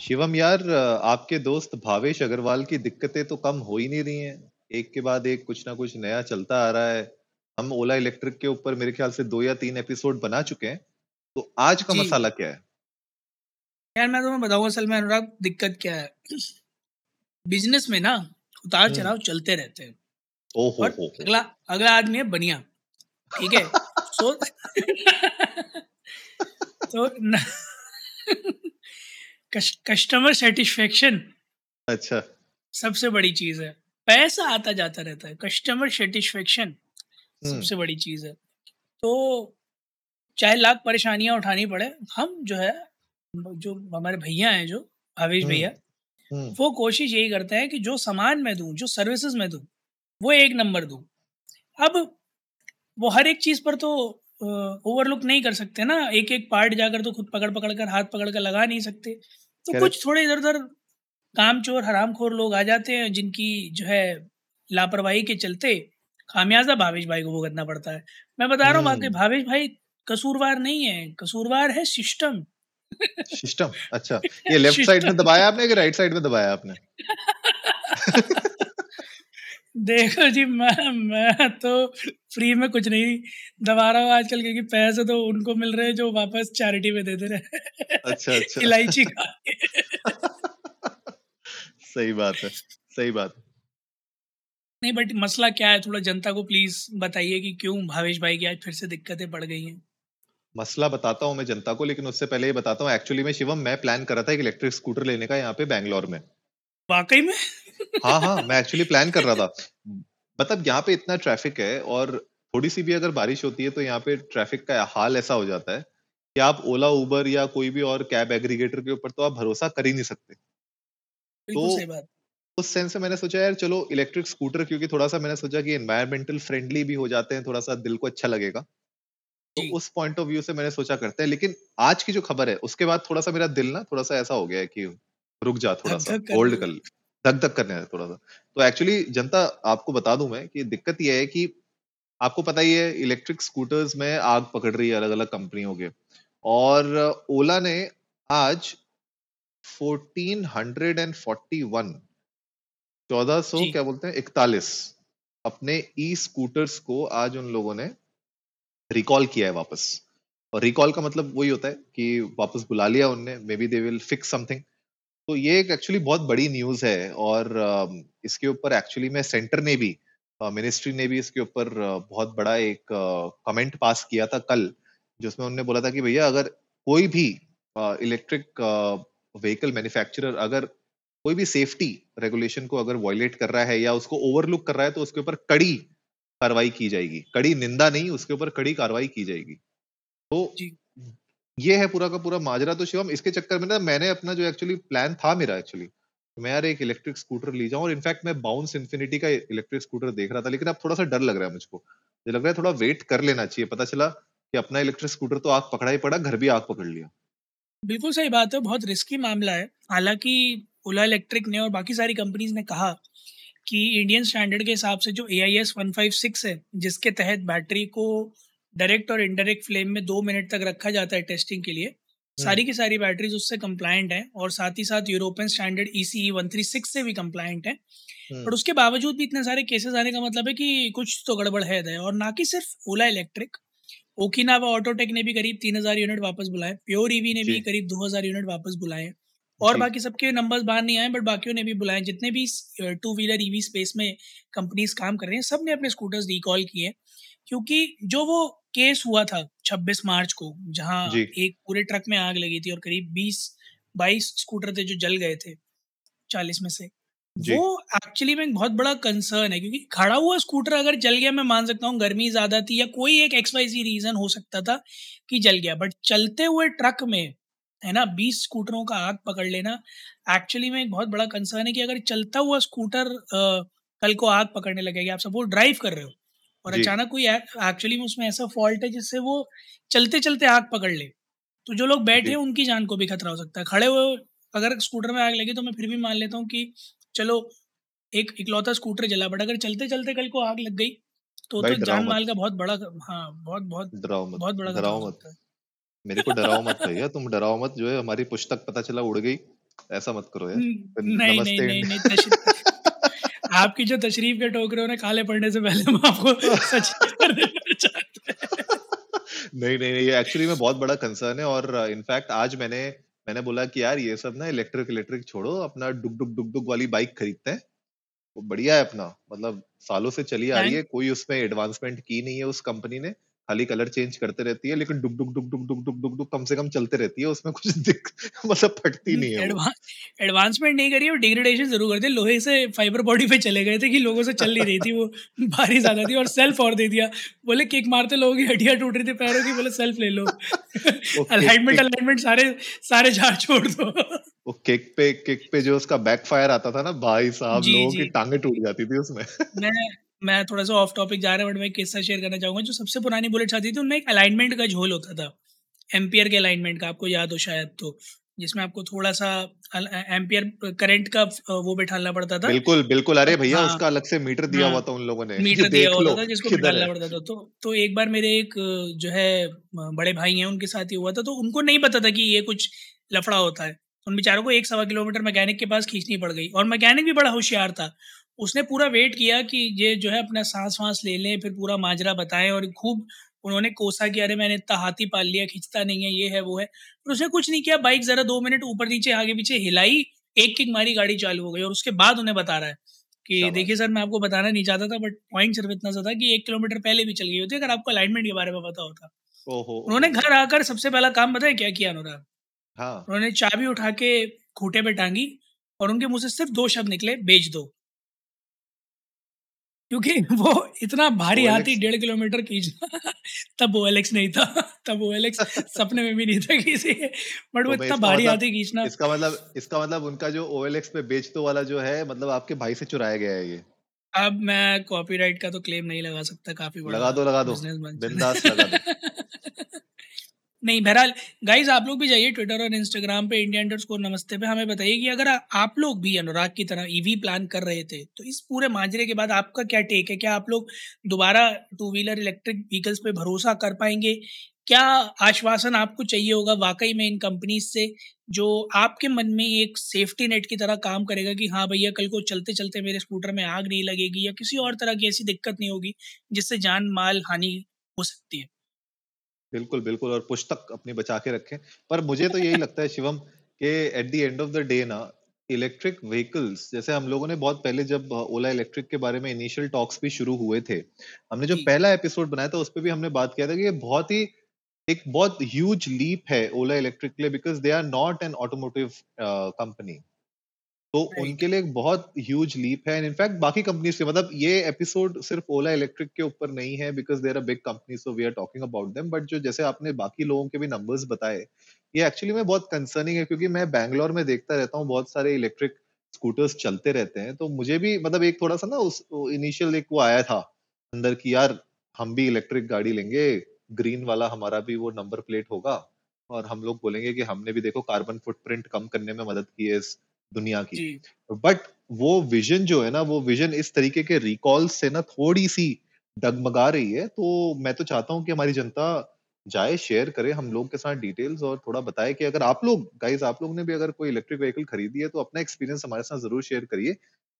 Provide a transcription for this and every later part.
शिवम यार आपके दोस्त भावेश अग्रवाल की दिक्कतें तो कम हो ही नहीं रही हैं। एक के बाद एक कुछ ना कुछ नया चलता आ रहा है। हम ओला इलेक्ट्रिक के ऊपर मेरे ख्याल से दो या तीन एपिसोड बना चुके हैं। तो आज का मसाला क्या है? यार मैं तुम्हें तो बताऊँगा असल में अनुराग दिक्कत क्या है? बिज़नेस में ना उतार हम्म। चढ़ाव चलते रहते हैं। ओहो और हो हो। अगला अगला आदमी है बनिया ठीक है? सो तो न, कस्टमर सेटिस्फेक्शन अच्छा। सबसे बड़ी चीज़ है। पैसा आता जाता रहता है। कस्टमर सेटिस्फेक्शन हम्म, सबसे बड़ी चीज़ है। तो चाहे लाख परेशानियाँ उठानी पड़े हम जो है जो हमारे भैया हैं जो भावेश हम्म। भैया हम्म, वो कोशिश यही करते हैं कि जो सामान मैं दूँ जो सर्विसेज़ मैं दूँ वो एक नंबर दूँ। अब वो हर एक चीज़ पर तो ओवरलुक नहीं कर सकते ना। एक एक पार्ट जाकर तो खुद पकड़ पकड़ कर हाथ पकड़ कर लगा नहीं सकते। तो कुछ थोड़े इधर उधर काम चोर हरामखोर लोग आ जाते हैं जिनकी जो है लापरवाही के चलते खामियाजा भावेश भाई को भुगतना पड़ता है। मैं बता रहा हूँ हम्म। भावेश भाई कसूरवार नहीं है कसूरवार है सिस्टम। सिस्टम अच्छा। ये लेफ़्ट साइड में दबाया आपने कि राइट साइड में दबाया आपने? देखो जी मैं मैं तो फ्री में कुछ नहीं दबा रहा हूँ आजकल क्योंकि पैसे तो उनको मिल रहे हैं जो वापस चैरिटी में दे दे रहे हैं। अच्छा अच्छा। इलायची खा सही बात है सही बात है। नहीं बट मसला क्या है? थोड़ा जनता को प्लीज़ बताइए कि क्यों भावेश भाई की आज फिर से दिक्कतें पड़ गई हैं। मसला बताता हूँ मैं जनता को लेकिन उससे पहले ये बताता हूँ एक्चुअली में शिवम मैं प्लान कर रहा था एक इलेक्ट्रिक स्कूटर लेने का यहाँ पे बैंगलोर में। वाकई में? हाँ हाँ मैं एक्चुअली प्लान कर रहा था। मतलब यहाँ पे इतना ट्रैफ़िक है और थोड़ी सी भी अगर बारिश होती है तो यहाँ पे ट्रैफ़िक का हाल ऐसा हो जाता है कि आप ओला उबर या कोई भी और कैब एग्रीगेटर के ऊपर तो आप भरोसा कर ही नहीं सकते। बिल्कुल तो- सही बात। उस सेंस से मैंने सोचा यार चलो इलेक्ट्रिक स्कूटर क्योंकि थोड़ा सा मैंने सोचा कि एनवायरमेंटल फ्रेंडली भी हो जाते हैं थोड़ा सा दिल को अच्छा लगेगा। तो जी। उस पॉइंट ऑफ़ व्यू से मैंने सोचा करते हैं लेकिन आज की जो खबर है उसके बाद थोड़ा सा मेरा दिल ना थोड़ा सा ऐसा हो गया है कि रुक जा थोड़ा सा होल्ड कर ले। धक धक करने थोड़ा सा तो एक्चुअली जनता आपको बता दूँ मैं कि दिक्कत यह है कि आपको पता ही है इलेक्ट्रिक स्कूटर्स में आग पकड़ रही है अलग अलग कंपनियों के। और ओला ने आज 1441 चौदह सौ जी। क्या बोलते हैं इकतालीस अपने ई स्कूटर्स को आज उन लोगों ने रिकॉल किया है वापस। और रिकॉल का मतलब वही होता है कि वापस बुला लिया उनने may be they will fix something तो ये एक एक्चुअली बहुत बड़ी न्यूज़ है और इसके ऊपर एक्चुअली में सेंटर ने भी मिनिस्ट्री ने भी इसके ऊपर बहुत बड़ा एक कमेंट पास किया था कल, जिसमें उन्होंने बोला था कि भैया अगर कोई भी इलेक्ट्रिक व्हीकल मैन्युफैक्चरर अगर कोई भी सेफ्टी रेगुलेशन को अगर वॉयलेट कर रहा है या उसको ओवरलुक कर रहा है तो उसके ऊपर कड़ी कार्रवाई की जाएगी कड़ी निंदा नहीं, उसके ऊपर कड़ी कार्रवाई की जाएगी तो। ये है पूरा का पूरा माजरा तो शिवम, इसके चक्कर में ना मैंने अपना जो एक्चुअली प्लान था मेरा एक्चुअली मैं यार एक इलेक्ट्रिक स्कूटर ली जाऊँ और इनफैक्ट मैं बाउंस इन्फिनिटी का इलेक्ट्रिक स्कूटर देख रहा था, लेकिन अब थोड़ा सा डर लग रहा है मुझको। मुझे लग रहा है थोड़ा वेट कर लेना चाहिए, पता चला कि अपना इलेक्ट्रिक स्कूटर तो आग पकड़ा ही पड़ा, घर भी आग पकड़ लिया। बिल्कुल सही बात है, बहुत रिस्की मामला है। हालाँकि ओला इलेक्ट्रिक ने और बाकी सारी कंपनीज़ ने कहा कि इंडियन स्टैंडर्ड के हिसाब से जो ए आई है, जिसके तहत बैटरी को डायरेक्ट और इनडायरेक्ट फ्लेम में दो मिनट तक रखा जाता है टेस्टिंग के लिए। सारी की सारी बैटरीज उससे कंप्लायंट हैं और साथ ही साथ European standard E C one three six से भी कंप्लायंट है। हम्म, पर उसके बावजूद भी इतने सारे केसेस आने का मतलब है कि कुछ तो गड़बड़ है और ना कि सिर्फ़ ओला इलेक्ट्रिक ओकिनावा ऑटोटेक ने भी करीब तीन हज़ार यूनिट वापस बुलाए प्योर ईवी ने भी करीब दो हज़ार यूनिट वापस बुलाए। और। बाकी सबके नंबर्स बाहर नहीं आए बट बाकियों ने भी बुलाए। जितने भी टू व्हीलर ईवी स्पेस में कंपनीज़ काम कर रही हैं सबने अपने स्कूटर्स रिकॉल किए क्योंकि जो वो केस हुआ था 26 मार्च को जहाँ एक पूरे ट्रक में आग लगी थी और करीब 20 22 स्कूटर थे जो जल गए थे 40 में से। वो एक्चुअली में एक बहुत बड़ा कंसर्न है क्योंकि खड़ा हुआ स्कूटर अगर जल गया मैं मान सकता हूँ गर्मी ज़्यादा थी या कोई एक एक्स वाई रीजन हो सकता था कि जल गया बट चलते हुए ट्रक में है ना बीस स्कूटरों का आग पकड़ लेना एक्चुअली में एक बहुत बड़ा कंसर्न है कि अगर चलता हुआ स्कूटर कल को आग पकड़ने लगेगी आप सब सपोज़ ड्राइव कर रहे हो। और अचानक कोई एक्चुअली में उसमें ऐसा फॉल्ट है जिससे वो चलते चलते आग पकड़ ले। तो जो लोग बैठे हैं उनकी जान को भी खतरा हो सकता है। खड़े हुए अगर स्कूटर में आग लगी तो मैं फिर भी मान लेता हूँ कि चलो एक इकलौता स्कूटर जला बट अगर चलते चलते कल को आग लग गई तो तो जान माल का बहुत बड़ा हाँ बहुत बहुत बहुत बड़ा खतरा डराओ मत। है। मेरे को डराओ मत भैया तुम डराओ मत जो है हमारी पुस्तक पता चला उड़ गई। ऐसा मत करो यार। हम्म, नहीं नहीं नहीं आपकी जो तशरीफ़ के टोकरे उन्हें काले पड़ने से पहले हम आपको सच हैं। नहीं नहीं नहीं ये एक्चुअली में बहुत बड़ा कंसर्न है और इनफैक्ट आज मैंने मैंने बोला कि यार ये सब ना इलेक्ट्रिक इलेक्ट्रिक छोड़ो अपना डुक डुक डुक डुक वाली बाइक खरीदते हैं। वो बढ़िया है अपना मतलब सालों से चली आ रही है कोई उसमें एडवांसमेंट की नहीं है उस कंपनी ने। खाली कलर चेंज करते रहती है लेकिन डुक डुक डुक डुक डुक डुक डुक डुक कम से कम चलते रहती है उसमें कुछ मतलब फटती नहीं है एडवांसमेंट नहीं करी और डिग्रेडेशन ज़रूर करते लोहे से फाइबर बॉडी पे चले गए थे कि लोगों से चल नहीं रही थी वो भारी ज़्यादा थी और सेल्फ और दे दिया। बोले किक मारते लोगों की हड्डियाँ टूट रही थी पैरों की बोले सेल्फ ले लो। अलाइनमेंट अलाइनमेंट सारे सारे झाड़ छोड़ दो। वो किक पे किक पे जो उसका बैकफायर आता था ना भाई साहब लोगों की टांगे टूट जाती थी उसमें। मैं मैं थोड़ा सा ऑफ़ टॉपिक जा रहा है बट मैं एक किस्सा शेयर करना चाहूँगा जो सबसे पुरानी बुलेट्स आती थी उनमें एक अलाइनमेंट का झोल होता था। एम्पियर के अलाइनमेंट का आपको याद हो शायद तो जिसमें आपको थोड़ा सा एम्पियर करंट का वो बैठालना पड़ता था। बिल्कुल बिल्कुल। अरे भैया हाँ। उसका अलग से मीटर दिया हाँ हुआ था उन लोगों ने। मीटर दिया लो था जिसको बिठालना है। पड़ता था। तो तो एक बार मेरे एक जो है बड़े भाई हैं उनके साथ ही हुआ था तो उनको नहीं पता था कि ये कुछ लफड़ा होता है। उन बेचारों को एक सवा किलोमीटर मैकेनिक के पास खींचनी पड़ गई और मैकेनिक भी बड़ा होशियार था। उसने पूरा वेट किया कि ये जो है अपना सांस वांस ले लें फिर पूरा माजरा बताएँ और खूब उन्होंने कोसा कि अरे मैंने इतना हाथी पाल लिया खींचता नहीं है ये है वो है। पर उसने कुछ नहीं किया बाइक जरा दो मिनट ऊपर नीचे आगे पीछे हिलाई एक किक मारी गाड़ी चालू हो गई और उसके बाद उन्हें बता रहा है कि देखिए सर मैं आपको बताना नहीं चाहता था बट पॉइंट सिर्फ़ इतना सा था कि एक किलोमीटर पहले भी चल गई होती अगर आपको अलाइनमेंट के बारे में पता होता। उन्होंने घर आकर सबसे पहला काम बताया क्या किया अनुराग? हाँ। उन्होंने चाबी उठा के खूटे पे टांगी और उनके मुँह से सिर्फ़ दो शब्द निकले बेच दो। क्योंकि वो इतना भारी हाथी डेढ़ किलोमीटर खींचना तब वो एलेक्स नहीं था तब वो एलेक्स सपने में भी नहीं था किसी के बट वो तो इतना भारी मतलब हाथी खींचना। इसका मतलब इसका मतलब उनका जो OLX पे बेच दो वाला जो है मतलब आपके भाई से चुराया गया है ये? अब मैं कॉपीराइट का तो क्लेम नहीं लगा सकता काफ़ी बड़ा लगा दो लगा दो। बिंदास लगा दो। नहीं, बहरहाल गाइज़ आप लोग भी जाइए ट्विटर और इंस्टाग्राम पे इंडिया अंडर नमस्ते पे, हमें बताइए कि अगर आप लोग भी अनुराग की तरह ईवी प्लान कर रहे थे तो इस पूरे माजरे के बाद आपका क्या टेक है? क्या आप लोग दोबारा टू व्हीलर इलेक्ट्रिक व्हीकल्स पे भरोसा कर पाएँगे? क्या आश्वासन आपको चाहिए होगा वाकई में इन कंपनीज़ से, जो आपके मन में एक सेफ्टी नेट की तरह काम करेगा कि हाँ भैया, कल को चलते चलते मेरे स्कूटर में आग नहीं लगेगी या किसी और तरह की ऐसी दिक्कत नहीं होगी, जिससे जान माल हानि हो सकती है? बिल्कुल बिल्कुल और पुस्तक अपनी बचा के रखें। पर मुझे तो यही लगता है शिवम कि at the end of the day ना इलेक्ट्रिक व्हीकल्स जैसे हम लोगों ने बहुत पहले जब ओला इलेक्ट्रिक के बारे में इनिशियल टॉक्स भी शुरू हुए थे हमने जो पहला एपिसोड बनाया था उस पर भी हमने बात किया था कि ये बहुत ही एक बहुत ह्यूज लीप है ओला इलेक्ट्रिक के लिए because they are not an automotive company तो उनके लिए एक बहुत ह्यूज लीप है। एंड इनफैक्ट बाकी कंपनीज़ से मतलब ये एपिसोड सिर्फ़ ओला इलेक्ट्रिक के ऊपर नहीं है because there are big company so we are talking about them but जो जैसे आपने बाकी लोगों के भी नंबर्स बताए ये एक्चुअली में बहुत कंसर्निंग है क्योंकि मैं बैंगलोर में देखता रहता हूँ बहुत सारे इलेक्ट्रिक स्कूटर्स चलते रहते हैं। तो मुझे भी मतलब एक थोड़ा सा ना उस इनिशियल एक वो आया था अंदर की यार हम भी इलेक्ट्रिक गाड़ी लेंगे ग्रीन वाला हमारा भी वो नंबर प्लेट होगा। और हम लोग बोलेंगे कि हमने भी देखो कार्बन फुटप्रिंट कम करने में मदद की है इस दुनिया की। बट वो विजन जो है ना वो विजन इस तरीके के रिकॉल से ना थोड़ी सी डगमगा रही है तो मैं तो चाहता हूँ कि हमारी जनता जाए शेयर करे हम लोग के साथ डिटेल्स और थोड़ा बताए कि अगर आप लोग गाइज़ आप लोग ने भी अगर कोई इलेक्ट्रिक व्हीकल खरीदी है तो अपना एक्सपीरियंस हमारे साथ ज़रूर शेयर करिए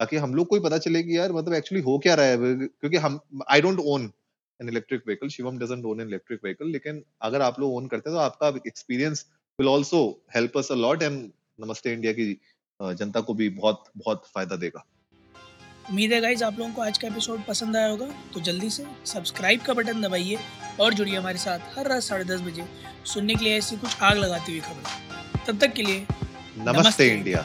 ताकि हम लोग को ही पता चले कि यार मतलब एक्चुअली हो क्या रहा है क्योंकि हम I don't own an electric vehicle Shivam doesn't own an electric vehicle लेकिन अगर आप लोग ओन करते हैं तो आपका experience will also help us a lot and नमस्ते इंडिया की जनता को भी बहुत बहुत फ़ायदा देगा। उम्मीद है गाइज़ आप लोगों को आज का एपिसोड पसंद आया होगा तो जल्दी से सब्सक्राइब का बटन दबाइए और जुड़िए हमारे साथ हर रात साढ़े दस बजे सुनने के लिए ऐसी कुछ आग लगाती हुई खबर। तब तक के लिए नमस्ते नमस्ते। इंडिया।